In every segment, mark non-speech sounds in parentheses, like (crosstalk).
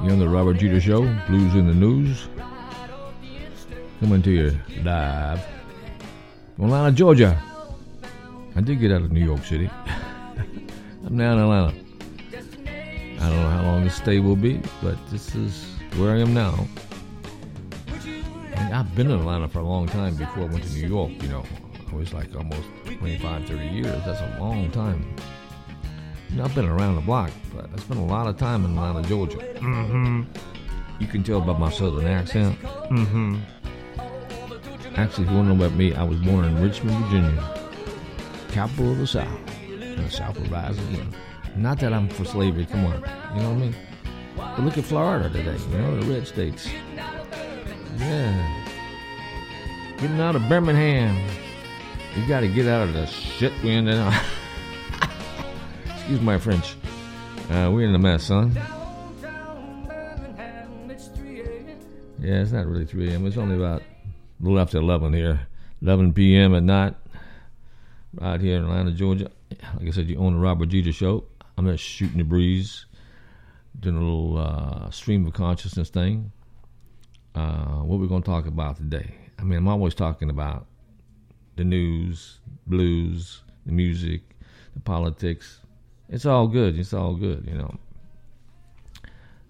You're on the Robert Jeter Show, Blues in the News. Coming to you live from Atlanta, Georgia. I did get out of New York City. (laughs) I'm now in Atlanta. I don't know how long this stay will be, but this is where I am now. And I've been in Atlanta for a long time before I went to New York, you know. I was like almost 25, 30 years. That's a long time. I've been around the block, but I spent a lot of time in Atlanta, Georgia. Mm-hmm. You can tell by my southern accent. Mm-hmm. Actually, if you want to know about me, I was born in Richmond, Virginia, capital of the South, and the South will rise again. Not that I'm for slavery, come on, you know what I mean? But look at Florida today, you know, the red states. Yeah. Getting out of Birmingham. You got to get out of the shit we in there. (laughs) Excuse my French. Uh, we're in a mess, huh? Yeah, it's not really 3 a.m. It's only about a little after 11 here. 11 p.m. at night, right here in Atlanta, Georgia. Like I said, you own the Robert Jeter Show. I'm just shooting the breeze, doing a little uh, stream of consciousness thing. Uh, what we're going to talk about today. I mean, I'm always talking about the news, blues, the music, the politics. It's all good. It's all good, you know.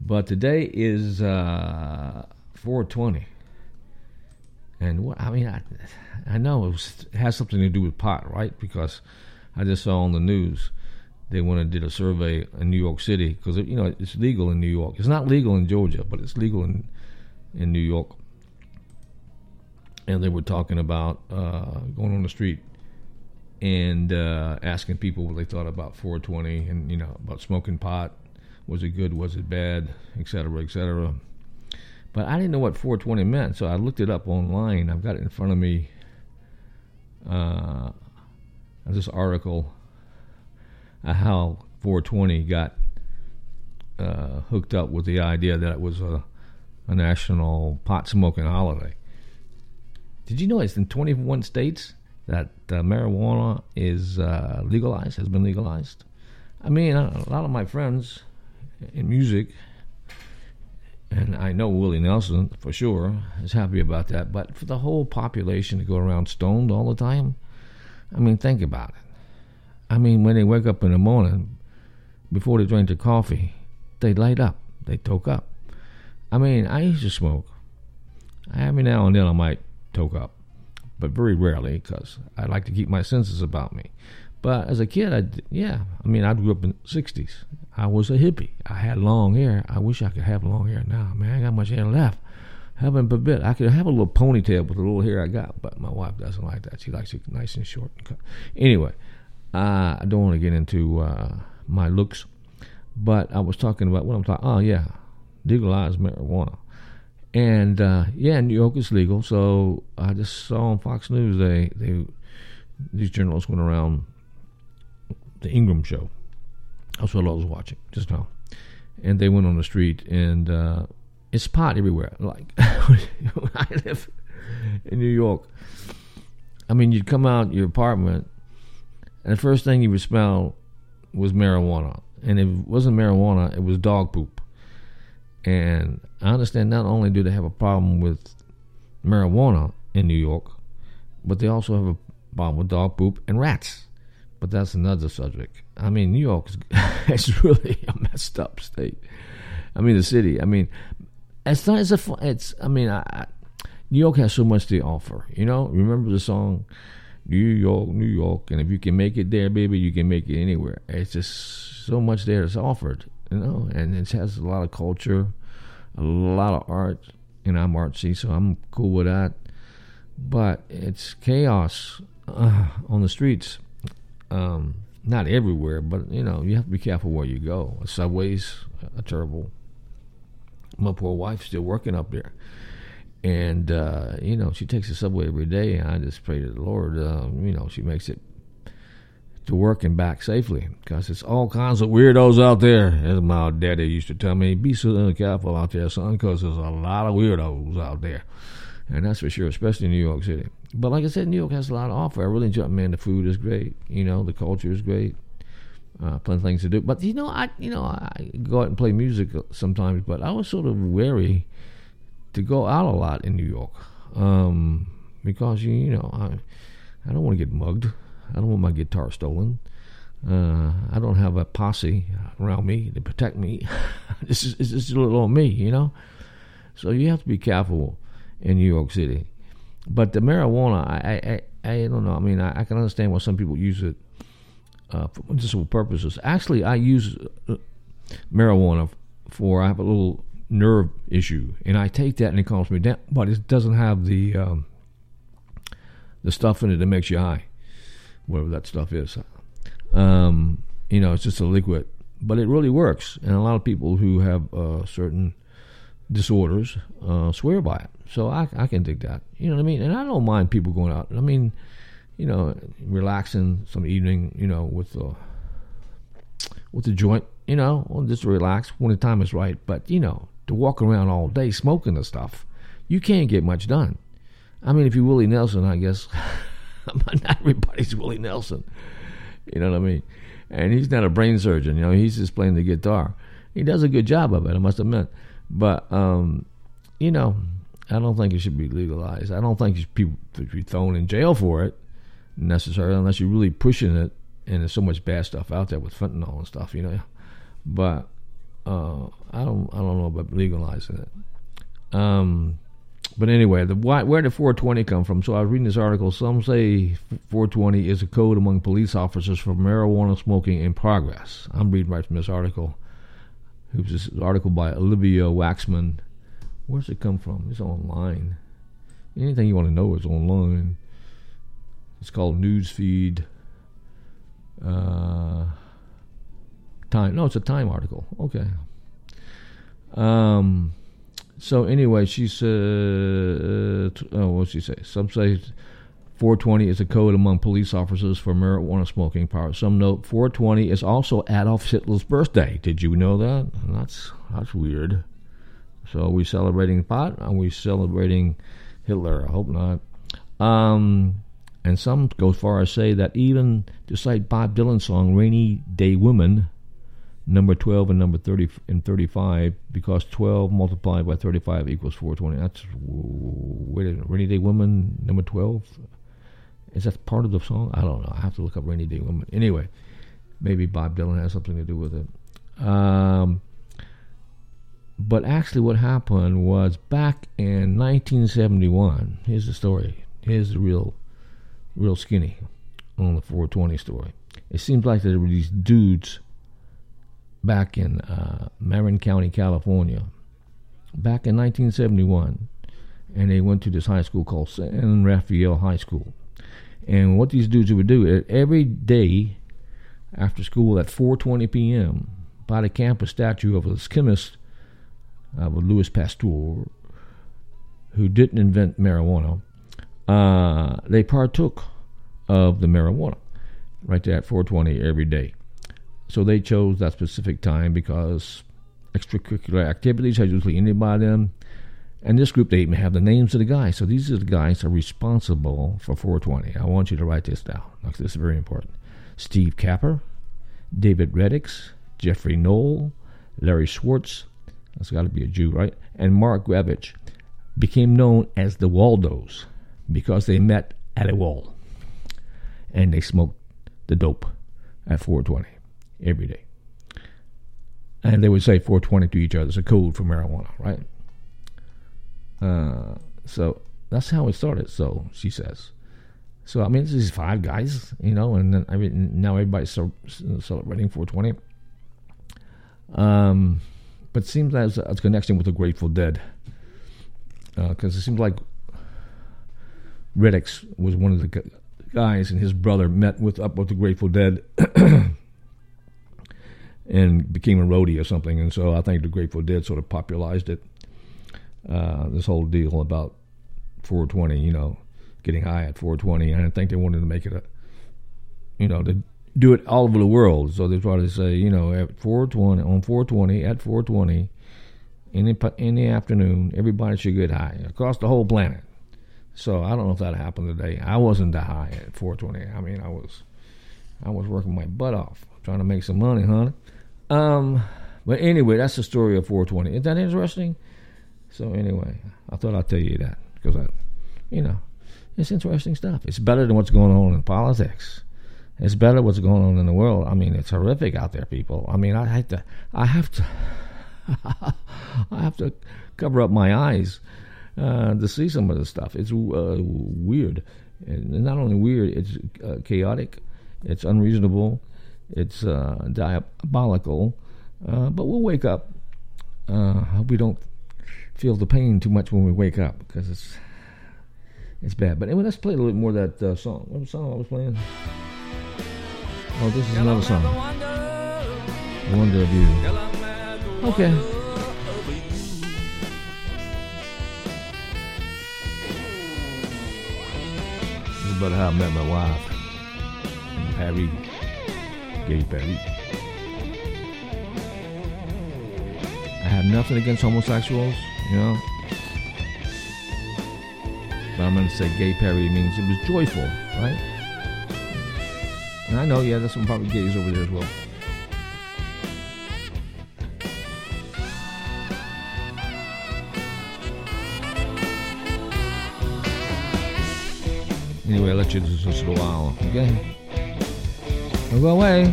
But today is uh, 420. And what I mean, I, I know it, was, it has something to do with pot, right? Because I just saw on the news they went and did a survey in New York City because you know it's legal in New York. It's not legal in Georgia, but it's legal in in New York. And they were talking about uh, going on the street and uh, asking people what they thought about 420 and you know about smoking pot. Was it good? Was it bad? Et cetera, et cetera. But I didn't know what 420 meant, so I looked it up online. I've got it in front of me. Uh, this article, uh, how 420 got uh, hooked up with the idea that it was a, a national pot smoking holiday. Did you know it's in 21 states that uh, marijuana is uh, legalized, has been legalized? I mean, a lot of my friends in music, and I know Willie Nelson for sure is happy about that, but for the whole population to go around stoned all the time, I mean, think about it. I mean, when they wake up in the morning, before they drink their coffee, they light up, they toke up. I mean, I used to smoke. I every now and then I might toke up, but very rarely because I like to keep my senses about me. But as a kid, I yeah, I mean, I grew up in the '60s. I was a hippie. I had long hair. I wish I could have long hair now, man. I ain't got much hair left. Heaven forbid. I could have a little ponytail with the little hair I got, but my wife doesn't like that. She likes it nice and short and cut. Anyway, uh, I don't want to get into uh, my looks, but I was talking about what I'm talking. Oh yeah, legalized marijuana. And uh, yeah, New York is legal. So I just saw on Fox News they they these journalists went around the Ingraham show. That's what I was watching just now, and they went on the street and uh, it's pot everywhere. (laughs) Like I live in New York. I mean, you'd come out your apartment, and the first thing you would smell was marijuana, and it wasn't marijuana, it was dog poop. And I understand not only do they have a problem with marijuana in New York, but they also have a problem with dog poop and rats. But that's another subject. I mean, New York is (laughs) really a messed up state. I mean, the city. I mean, it's not as a. It's. I mean, I, I, New York has so much to offer. You know, remember the song, New York, New York, and if you can make it there, baby, you can make it anywhere. It's just so much there that's offered. You know, and it has a lot of culture, a lot of art, and I'm artsy, so I'm cool with that. But it's chaos uh, on the streets. Um, not everywhere, but you know, you have to be careful where you go. Subways are terrible. My poor wife's still working up there, and uh, you know, she takes the subway every day. And I just pray to the Lord, uh, you know, she makes it to work and back safely because it's all kinds of weirdos out there. As my daddy used to tell me, be so careful out there, son, because there's a lot of weirdos out there, and that's for sure, especially in New York City. But like I said, New York has a lot to offer. I really enjoy. Man, the food is great. You know, the culture is great. Uh, plenty of things to do. But you know, I you know I go out and play music sometimes, but I was sort of wary to go out a lot in New York um, because you you know I I don't want to get mugged. I don't want my guitar stolen. Uh, I don't have a posse around me to protect me. (laughs) this is just a little on me, you know. So you have to be careful in New York City. But the marijuana, I, I, I don't know. I mean, I, I can understand why some people use it uh, for medicinal purposes. Actually, I use uh, marijuana for I have a little nerve issue, and I take that and it calms me down. But it doesn't have the um, the stuff in it that makes you high, whatever that stuff is. Um, you know, it's just a liquid, but it really works. And a lot of people who have uh, certain disorders uh, swear by it. So I, I can dig that. You know what I mean? And I don't mind people going out. I mean, you know, relaxing some evening, you know, with the with the joint, you know, well, just relax when the time is right. But you know, to walk around all day smoking the stuff, you can't get much done. I mean, if you're Willie Nelson, I guess (laughs) (laughs) not everybody's Willie Nelson. You know what I mean? And he's not a brain surgeon. You know, he's just playing the guitar. He does a good job of it. I must admit. But um, you know, I don't think it should be legalized. I don't think people should be thrown in jail for it necessarily, unless you're really pushing it. And there's so much bad stuff out there with fentanyl and stuff, you know. But uh, I don't, I don't know about legalizing it. Um, but anyway, the why, where did 420 come from? So I was reading this article. Some say 420 is a code among police officers for marijuana smoking in progress. I'm reading right from this article. It was this article by Olivia Waxman. Where's it come from? It's online. Anything you want to know is online. It's called Newsfeed. Uh, time. No, it's a Time article. Okay. Um. So anyway, she said, uh, "Oh, what she say?" Some say 420 is a code among police officers for marijuana smoking power. Some note 420 is also Adolf Hitler's birthday. Did you know that? That's that's weird. So are we celebrating pot? Are we celebrating Hitler? I hope not. Um, and some go far as say that even to cite Bob Dylan's song "Rainy Day Woman," number 12 and number 30 and 35 because 12 multiplied by 35 equals 420 that's wait rainy day woman number 12 is that part of the song? I don't know. I have to look up Rainy Day Woman. Anyway, maybe Bob Dylan has something to do with it. Um, but actually, what happened was back in 1971. Here's the story. Here's the real, real skinny on the 420 story. It seems like there were these dudes back in uh, Marin County, California, back in 1971, and they went to this high school called San Rafael High School and what these dudes would do every day after school at 4:20 p.m. by the campus statue of this chemist, uh, Louis Pasteur, who didn't invent marijuana, uh, they partook of the marijuana right there at 4:20 every day. So they chose that specific time because extracurricular activities are usually ended by them. And this group, they even have the names of the guys. So these are the guys are responsible for 420. I want you to write this down. This is very important. Steve Capper, David Reddix, Jeffrey Noel, Larry Schwartz, That's got to be a Jew, right? And Mark Gravich became known as the Waldos because they met at a wall and they smoked the dope at 420 every day. And they would say 420 to each other. It's a code for marijuana, right? Uh, so that's how it started. So she says. So I mean, this is five guys, you know, and then I mean, now everybody's celebrating 420. Um, but seems there's a connection with the Grateful Dead because uh, it seems like Reddix was one of the guys, and his brother met with up with the Grateful Dead. (clears throat) and became a roadie or something, and so I think the Grateful Dead sort of popularized it. Uh, this whole deal about 420, you know, getting high at 420. And I think they wanted to make it a, you know, to do it all over the world. So they try to say, you know, at 420, on 420, at 420, in the, in the afternoon, everybody should get high across the whole planet. So I don't know if that happened today. I wasn't that high at 420. I mean, I was, I was working my butt off trying to make some money, honey. Um, but anyway, that's the story of 420. Isn't that interesting? So anyway, I thought I'd tell you that because I, you know, it's interesting stuff. It's better than what's going on in politics. It's better what's going on in the world. I mean, it's horrific out there, people. I mean, I have to, I have to, (laughs) I have to cover up my eyes uh, to see some of this stuff. It's uh, weird, and not only weird, it's uh, chaotic, it's unreasonable, it's uh, diabolical. Uh, but we'll wake up. Uh, hope we don't feel the pain too much when we wake up because it's it's bad. But anyway, let's play a little bit more of that uh, song. What song I was playing? Oh, this is another song. Wonder of You. Okay. This is about how I met my wife, Perry, Gay Perry. I have nothing against homosexuals, you know. But I'm going to say gay Perry means it was joyful, right? And I know, yeah, there's some probably gays over there as well. Anyway, I'll let you just a while, okay? Go away.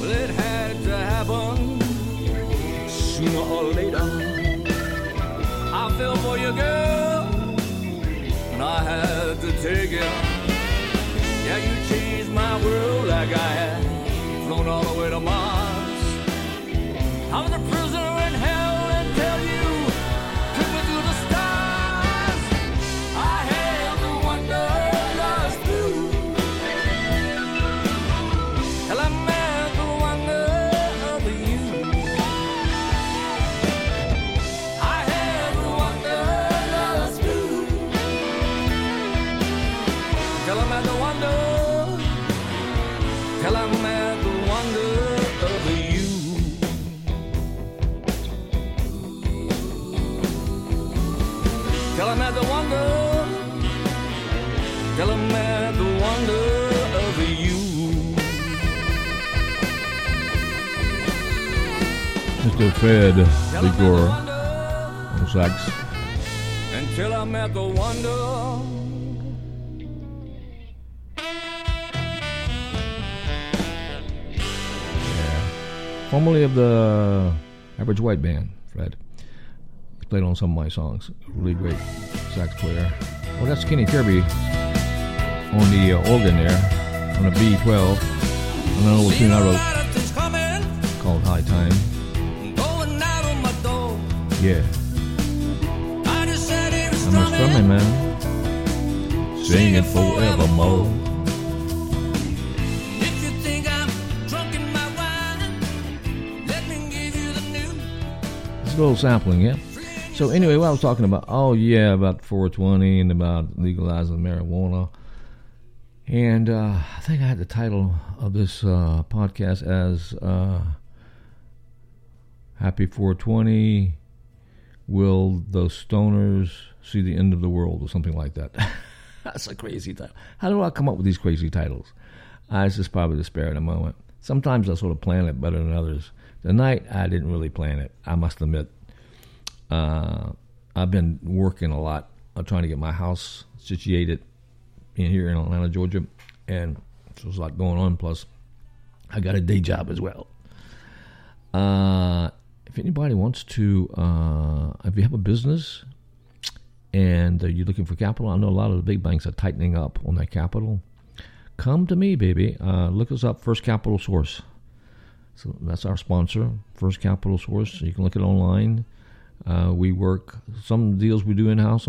Well, it had to happen sooner or later. I for you, girl and I had to take it. Yeah, you changed my world like I had flown all the way to Mars. I was a at the wonder of you. Mr. Fred Tell him at the Ligor wonder. on sax. Until I met the wonder. Formerly of the Average White Band, Fred. He's played on some of my songs. Really great sax player. Well, that's Kenny Kirby on the uh, organ there, on a B12, on an old tune I wrote called High Time. Yeah, I'm a strumming. man. Singing forevermore. The. It's a little sampling, yeah. So anyway, what I was talking about, oh yeah, about 420 and about legalizing marijuana. And uh, I think I had the title of this uh, podcast as uh, Happy 420, Will Those Stoners See the End of the World, or something like that. (laughs) That's a crazy title. How do I come up with these crazy titles? I just probably despair spirit a moment. Sometimes I sort of plan it better than others. Tonight, I didn't really plan it. I must admit. Uh, I've been working a lot. I'm trying to get my house situated in here in Atlanta, Georgia, and so there's a lot going on. Plus, I got a day job as well. Uh, if anybody wants to, uh, if you have a business and uh, you're looking for capital, I know a lot of the big banks are tightening up on their capital. Come to me, baby. Uh, look us up, First Capital Source. So that's our sponsor, First Capital Source. You can look it online. Uh, we work some deals we do in house, some